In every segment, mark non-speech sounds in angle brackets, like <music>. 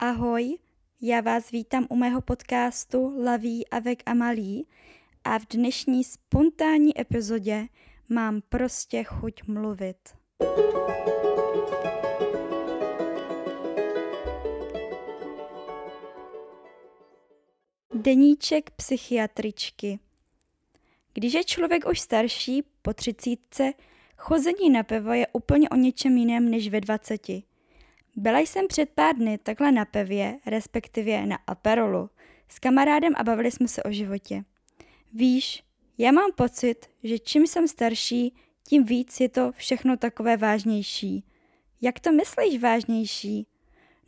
Ahoj, já vás vítám u mého podcastu Laví avec Amalí a v dnešní spontánní epizodě mám prostě chuť mluvit. Deníček psychiatričky Když je člověk už starší, po třicítce, chození na pivo je úplně o něčem jiném než ve dvaceti. Byla jsem před pár dny takhle na pevě, respektive na aperolu, s kamarádem a bavili jsme se o životě. Víš, já mám pocit, že čím jsem starší, tím víc je to všechno takové vážnější. Jak to myslíš vážnější?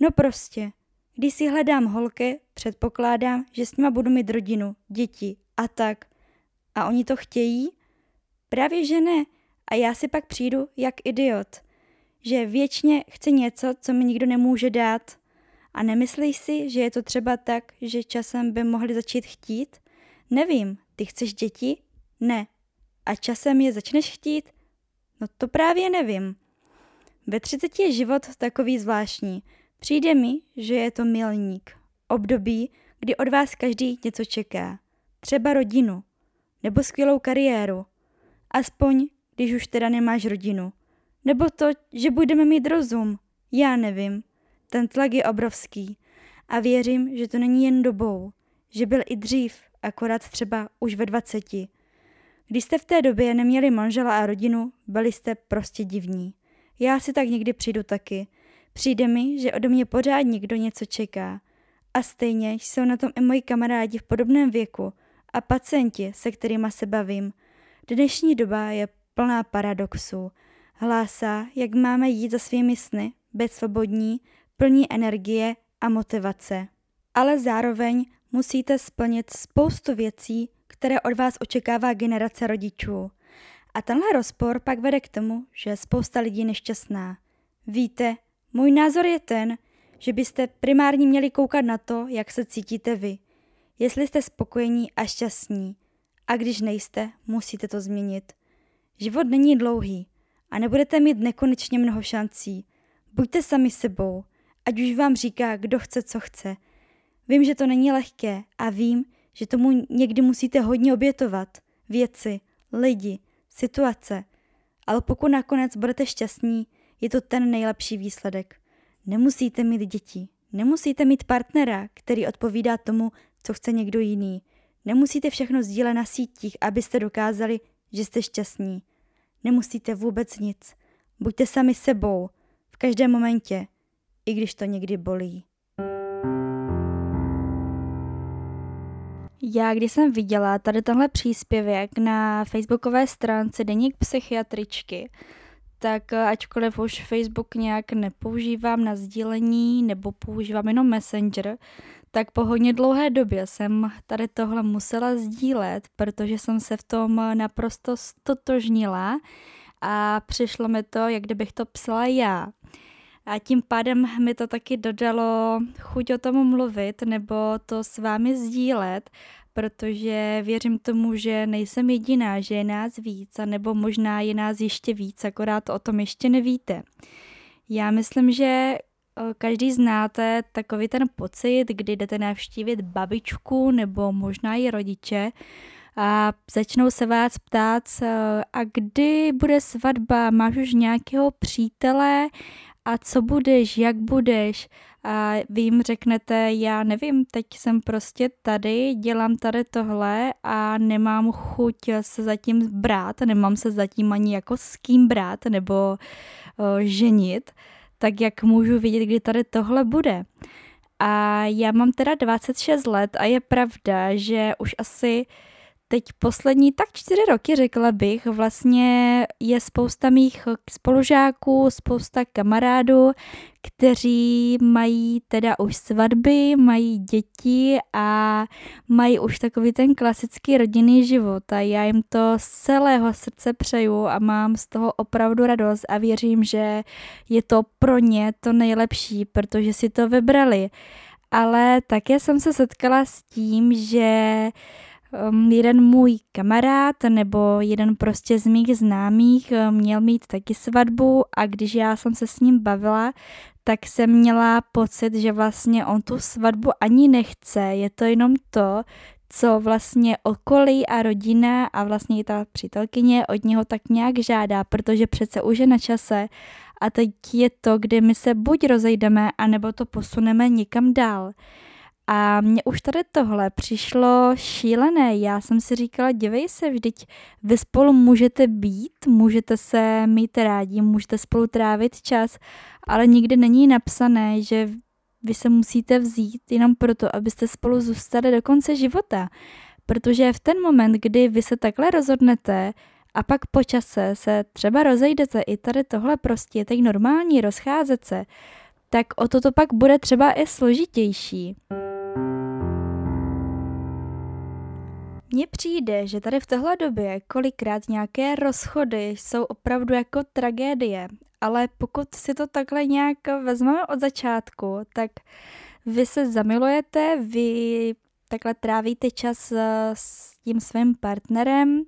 No prostě, když si hledám holky, předpokládám, že s nima budu mít rodinu, děti a tak. A oni to chtějí? Právě že ne. A já si pak přijdu jak idiot – že věčně chci něco, co mi nikdo nemůže dát. A nemyslíš si, že je to třeba tak, že časem by mohli začít chtít? Nevím, ty chceš děti? Ne. A časem je začneš chtít? No to právě nevím. Ve třiceti je život takový zvláštní. Přijde mi, že je to milník. Období, kdy od vás každý něco čeká. Třeba rodinu. Nebo skvělou kariéru. Aspoň, když už teda nemáš rodinu. Nebo to, že budeme mít rozum. Já nevím. Ten tlak je obrovský. A věřím, že to není jen dobou. Že byl i dřív, akorát třeba už ve dvaceti. Když jste v té době neměli manžela a rodinu, byli jste prostě divní. Já si tak někdy přijdu taky. Přijde mi, že ode mě pořád někdo něco čeká. A stejně jsou na tom i moji kamarádi v podobném věku a pacienti, se kterými se bavím. Dnešní doba je plná paradoxů Hlásá, jak máme jít za svými sny, být svobodní, plní energie a motivace. Ale zároveň musíte splnit spoustu věcí, které od vás očekává generace rodičů. A tenhle rozpor pak vede k tomu, že je spousta lidí nešťastná. Víte, můj názor je ten, že byste primárně měli koukat na to, jak se cítíte vy. Jestli jste spokojení a šťastní. A když nejste, musíte to změnit. Život není dlouhý a nebudete mít nekonečně mnoho šancí. Buďte sami sebou, ať už vám říká, kdo chce, co chce. Vím, že to není lehké a vím, že tomu někdy musíte hodně obětovat. Věci, lidi, situace. Ale pokud nakonec budete šťastní, je to ten nejlepší výsledek. Nemusíte mít děti, nemusíte mít partnera, který odpovídá tomu, co chce někdo jiný. Nemusíte všechno sdílet na sítích, abyste dokázali, že jste šťastní. Nemusíte vůbec nic. Buďte sami sebou, v každém momentě, i když to někdy bolí. Já, když jsem viděla tady tenhle příspěvek na facebookové stránce Deník psychiatričky, tak ačkoliv už Facebook nějak nepoužívám na sdílení nebo používám jenom Messenger, tak po hodně dlouhé době jsem tady tohle musela sdílet, protože jsem se v tom naprosto stotožnila a přišlo mi to, jak kdybych to psala já. A tím pádem mi to taky dodalo chuť o tom mluvit nebo to s vámi sdílet, protože věřím tomu, že nejsem jediná, že je nás víc, a nebo možná je nás ještě víc, akorát o tom ještě nevíte. Já myslím, že každý znáte takový ten pocit, kdy jdete navštívit babičku nebo možná i rodiče a začnou se vás ptát, a kdy bude svatba, máš už nějakého přítele? A co budeš, jak budeš? A vy jim řeknete, já nevím, teď jsem prostě tady, dělám tady tohle a nemám chuť se zatím brát, nemám se zatím ani jako s kým brát nebo o, ženit, tak jak můžu vidět, kdy tady tohle bude. A já mám teda 26 let a je pravda, že už asi teď poslední tak čtyři roky, řekla bych, vlastně je spousta mých spolužáků, spousta kamarádů, kteří mají teda už svatby, mají děti a mají už takový ten klasický rodinný život a já jim to z celého srdce přeju a mám z toho opravdu radost a věřím, že je to pro ně to nejlepší, protože si to vybrali. Ale také jsem se setkala s tím, že jeden můj kamarád nebo jeden prostě z mých známých um, měl mít taky svatbu a když já jsem se s ním bavila, tak jsem měla pocit, že vlastně on tu svatbu ani nechce, je to jenom to, co vlastně okolí a rodina a vlastně i ta přítelkyně od něho tak nějak žádá, protože přece už je na čase a teď je to, kdy my se buď rozejdeme, anebo to posuneme někam dál. A mně už tady tohle přišlo šílené. Já jsem si říkala, dívej se, vždyť vy spolu můžete být, můžete se mít rádi, můžete spolu trávit čas, ale nikdy není napsané, že vy se musíte vzít jenom proto, abyste spolu zůstali do konce života. Protože v ten moment, kdy vy se takhle rozhodnete a pak po čase se třeba rozejdete, i tady tohle prostě je teď normální rozcházet se, tak o to to pak bude třeba i složitější. Mně přijde, že tady v téhle době kolikrát nějaké rozchody jsou opravdu jako tragédie, ale pokud si to takhle nějak vezmeme od začátku, tak vy se zamilujete, vy takhle trávíte čas s tím svým partnerem,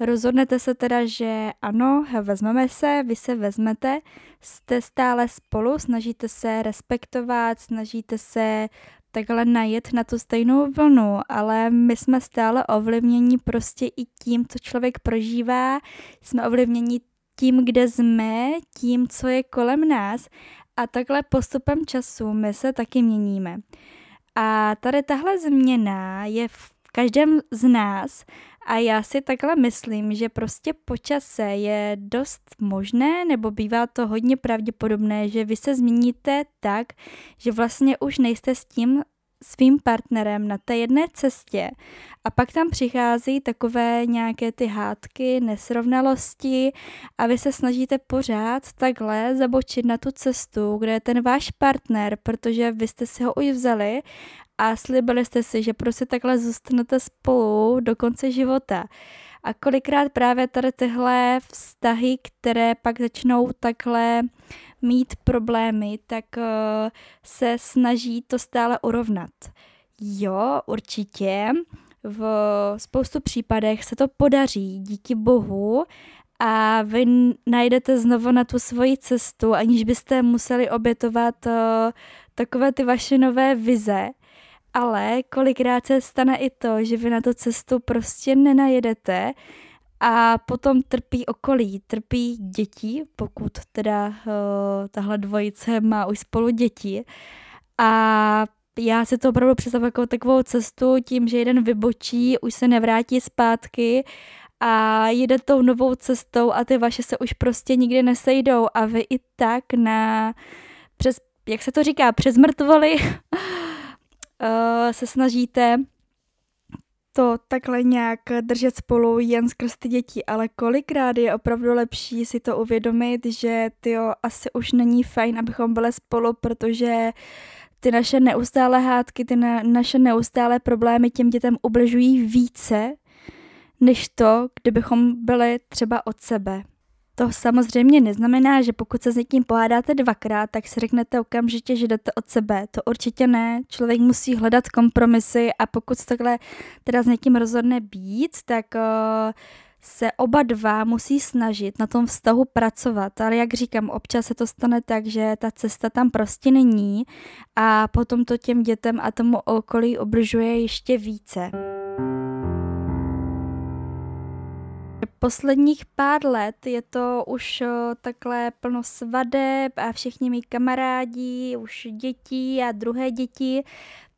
rozhodnete se teda, že ano, vezmeme se, vy se vezmete, jste stále spolu, snažíte se respektovat, snažíte se takhle najet na tu stejnou vlnu, ale my jsme stále ovlivnění prostě i tím, co člověk prožívá, jsme ovlivnění tím, kde jsme, tím, co je kolem nás a takhle postupem času my se taky měníme. A tady tahle změna je v každém z nás a já si takhle myslím, že prostě po čase je dost možné, nebo bývá to hodně pravděpodobné, že vy se změníte tak, že vlastně už nejste s tím svým partnerem na té jedné cestě. A pak tam přichází takové nějaké ty hádky, nesrovnalosti a vy se snažíte pořád takhle zabočit na tu cestu, kde je ten váš partner, protože vy jste si ho už vzali a slibili jste si, že prostě takhle zůstanete spolu do konce života. A kolikrát právě tady tyhle vztahy, které pak začnou takhle mít problémy, tak uh, se snaží to stále urovnat. Jo, určitě. V spoustu případech se to podaří, díky bohu, a vy najdete znovu na tu svoji cestu, aniž byste museli obětovat uh, takové ty vaše nové vize. Ale kolikrát se stane i to, že vy na tu cestu prostě nenajedete a potom trpí okolí, trpí děti, pokud teda uh, tahle dvojice má už spolu děti. A já si to opravdu představuji jako takovou cestu tím, že jeden vybočí, už se nevrátí zpátky a jede tou novou cestou a ty vaše se už prostě nikdy nesejdou a vy i tak na přes, jak se to říká, přes mrtvoly <laughs> uh, se snažíte to takhle nějak držet spolu jen skrz ty děti, ale kolikrát je opravdu lepší si to uvědomit, že ty asi už není fajn, abychom byli spolu, protože ty naše neustále hádky, ty na, naše neustále problémy těm dětem ubližují více, než to, kdybychom byli třeba od sebe. To samozřejmě neznamená, že pokud se s někým pohádáte dvakrát, tak si řeknete okamžitě, že jdete od sebe. To určitě ne. Člověk musí hledat kompromisy a pokud se takhle teda s někým rozhodne být, tak uh, se oba dva musí snažit na tom vztahu pracovat, ale jak říkám, občas se to stane tak, že ta cesta tam prostě není a potom to těm dětem a tomu okolí obližuje ještě více. Posledních pár let je to už takhle plno svadeb a všichni mý kamarádi, už dětí a druhé děti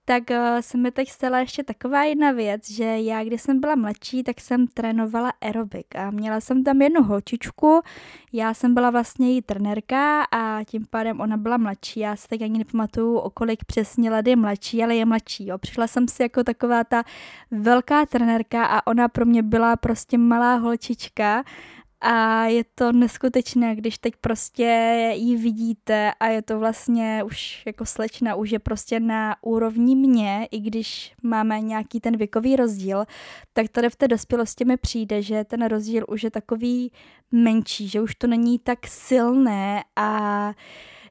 tak uh, se mi teď stala ještě taková jedna věc, že já, když jsem byla mladší, tak jsem trénovala aerobik a měla jsem tam jednu holčičku, já jsem byla vlastně její trenérka a tím pádem ona byla mladší, já se teď ani nepamatuju, o kolik přesně let je mladší, ale je mladší, jo. Přišla jsem si jako taková ta velká trenérka a ona pro mě byla prostě malá holčička, a je to neskutečné, když teď prostě ji vidíte a je to vlastně už jako slečna, už je prostě na úrovni mě, i když máme nějaký ten věkový rozdíl, tak tady v té dospělosti mi přijde, že ten rozdíl už je takový menší, že už to není tak silné. A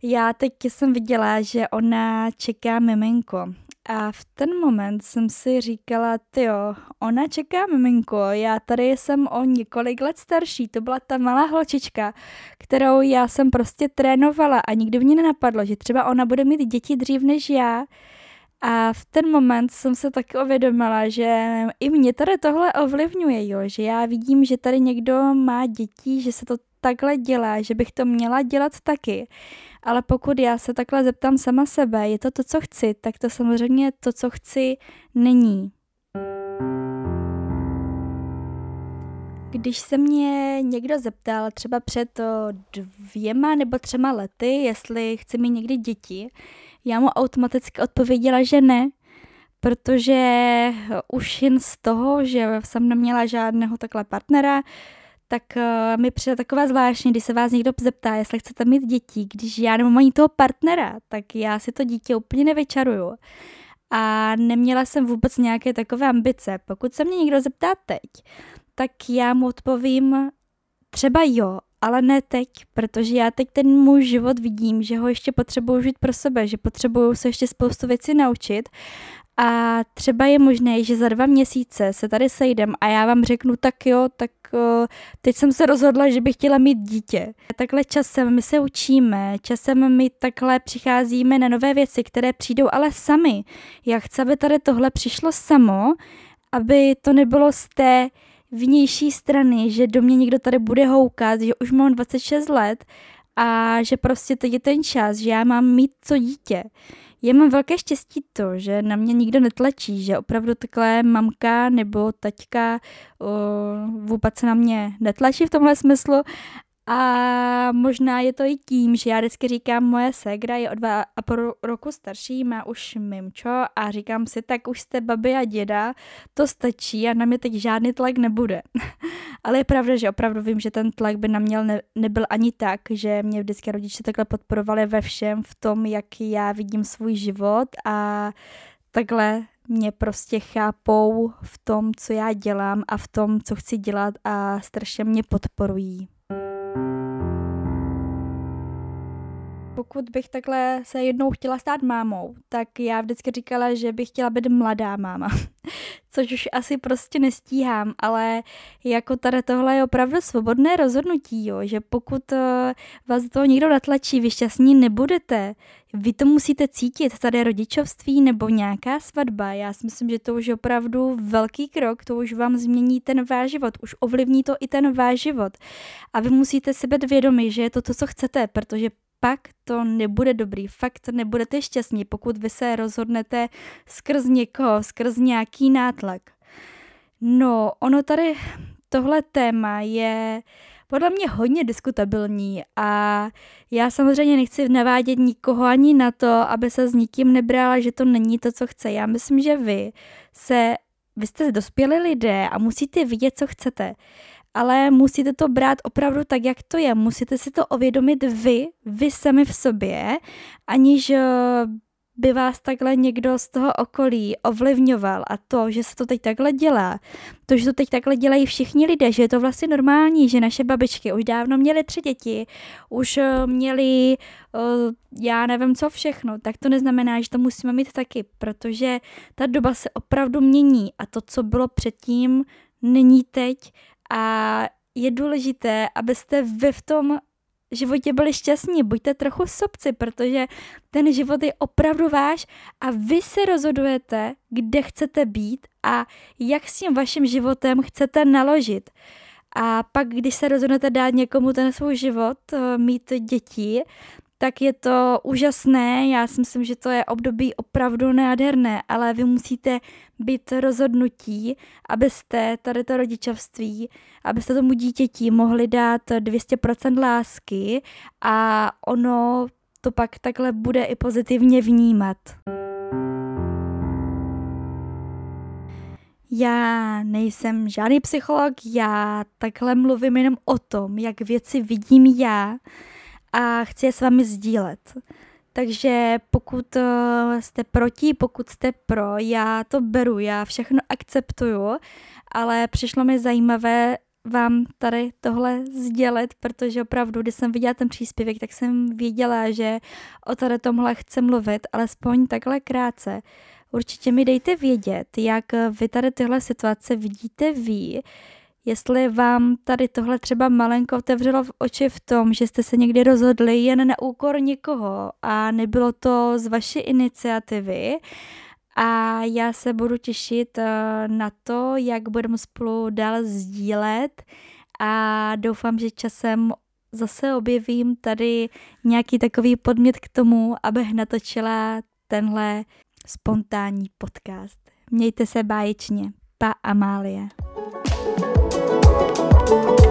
já teď jsem viděla, že ona čeká miminko A v ten moment jsem si říkala, jo, ona čeká miminko, já tady jsem o několik let starší, to byla ta malá holčička, kterou já jsem prostě trénovala a nikdy mě nenapadlo, že třeba ona bude mít děti dřív než já. A v ten moment jsem se taky uvědomila, že i mě tady tohle ovlivňuje, jo, že já vidím, že tady někdo má děti, že se to takhle dělá, že bych to měla dělat taky. Ale pokud já se takhle zeptám sama sebe, je to to, co chci, tak to samozřejmě to, co chci, není. Když se mě někdo zeptal třeba před dvěma nebo třema lety, jestli chci mít někdy děti, já mu automaticky odpověděla, že ne, protože už jen z toho, že jsem neměla žádného takhle partnera, tak uh, mi přijde taková zvláštní, když se vás někdo zeptá, jestli chcete mít děti, když já nemám ani toho partnera, tak já si to dítě úplně nevyčaruju. A neměla jsem vůbec nějaké takové ambice. Pokud se mě někdo zeptá teď, tak já mu odpovím třeba jo, ale ne teď, protože já teď ten můj život vidím, že ho ještě potřebuju žít pro sebe, že potřebuju se ještě spoustu věcí naučit a třeba je možné, že za dva měsíce se tady sejdem a já vám řeknu, tak jo, tak teď jsem se rozhodla, že bych chtěla mít dítě. Takhle časem my se učíme, časem my takhle přicházíme na nové věci, které přijdou ale sami. Já chci, aby tady tohle přišlo samo, aby to nebylo z té vnější strany, že do mě někdo tady bude houkat, že už mám 26 let a že prostě teď je ten čas, že já mám mít to dítě. Já mám velké štěstí to, že na mě nikdo netlačí, že opravdu takhle mamka nebo taťka o, vůbec se na mě netlačí v tomhle smyslu a možná je to i tím, že já vždycky říkám, moje ségra je o dva a půl roku starší, má už mimčo a říkám si, tak už jste babi a děda, to stačí a na mě teď žádný tlak nebude. <laughs> Ale je pravda, že opravdu vím, že ten tlak by na mě ne, nebyl ani tak, že mě vždycky rodiče takhle podporovali ve všem, v tom, jak já vidím svůj život a takhle mě prostě chápou v tom, co já dělám a v tom, co chci dělat a strašně mě podporují. Pokud bych takhle se jednou chtěla stát mámou, tak já vždycky říkala, že bych chtěla být mladá máma. <laughs> Což už asi prostě nestíhám, ale jako tady tohle je opravdu svobodné rozhodnutí, jo, že pokud eh, vás toho někdo natlačí, vy šťastní nebudete, vy to musíte cítit, tady rodičovství nebo nějaká svatba. Já si myslím, že to už je opravdu velký krok, to už vám změní ten váš život, už ovlivní to i ten váš život. A vy musíte si být vědomi, že je to to, co chcete, protože pak to nebude dobrý, fakt nebudete šťastní, pokud vy se rozhodnete skrz někoho, skrz nějaký nátlak. No, ono tady, tohle téma je podle mě hodně diskutabilní a já samozřejmě nechci navádět nikoho ani na to, aby se s nikým nebrala, že to není to, co chce. Já myslím, že vy se, vy jste dospělí lidé a musíte vidět, co chcete ale musíte to brát opravdu tak, jak to je. Musíte si to ovědomit vy, vy sami v sobě, aniž eh, by vás takhle někdo z toho okolí ovlivňoval. A to, že se to teď takhle dělá, to, že to teď takhle dělají všichni lidé, že je to vlastně normální, že naše babičky už dávno měly tři děti, už eh, měli eh, já nevím co všechno, tak to neznamená, že to musíme mít taky, protože ta doba se opravdu mění. A to, co bylo předtím, není teď a je důležité, abyste vy v tom životě byli šťastní, buďte trochu sobci, protože ten život je opravdu váš a vy se rozhodujete, kde chcete být a jak s tím vaším životem chcete naložit. A pak, když se rozhodnete dát někomu ten svůj život, eh, mít děti, tak je to úžasné. Já si myslím, že to je období opravdu nádherné, ale vy musíte být rozhodnutí, abyste tady to rodičovství, abyste tomu dítěti mohli dát 200% lásky a ono to pak takhle bude i pozitivně vnímat. Já nejsem žádný psycholog, já takhle mluvím jenom o tom, jak věci vidím já a chci je s vámi sdílet. Takže pokud eh, jste proti, pokud jste pro, já to beru, já všechno akceptuju, ale přišlo mi zajímavé vám tady tohle sdělit, protože opravdu, když jsem viděla ten příspěvek, tak jsem věděla, že o tady tomhle chci mluvit, alespoň takhle krátce, Určitě mi dejte vědět, jak vy tady tyhle situace vidíte vy, jestli vám tady tohle třeba malenko otevřelo v oči v tom, že jste se někdy rozhodli jen na úkor někoho a nebylo to z vaší iniciativy. A já se budu těšit eh, na to, jak budeme spolu dál sdílet a doufám, že časem zase objevím tady nějaký takový podmět k tomu, abych natočila tenhle spontánní podcast. Mějte se báječně. Pa Amálie. Thank you.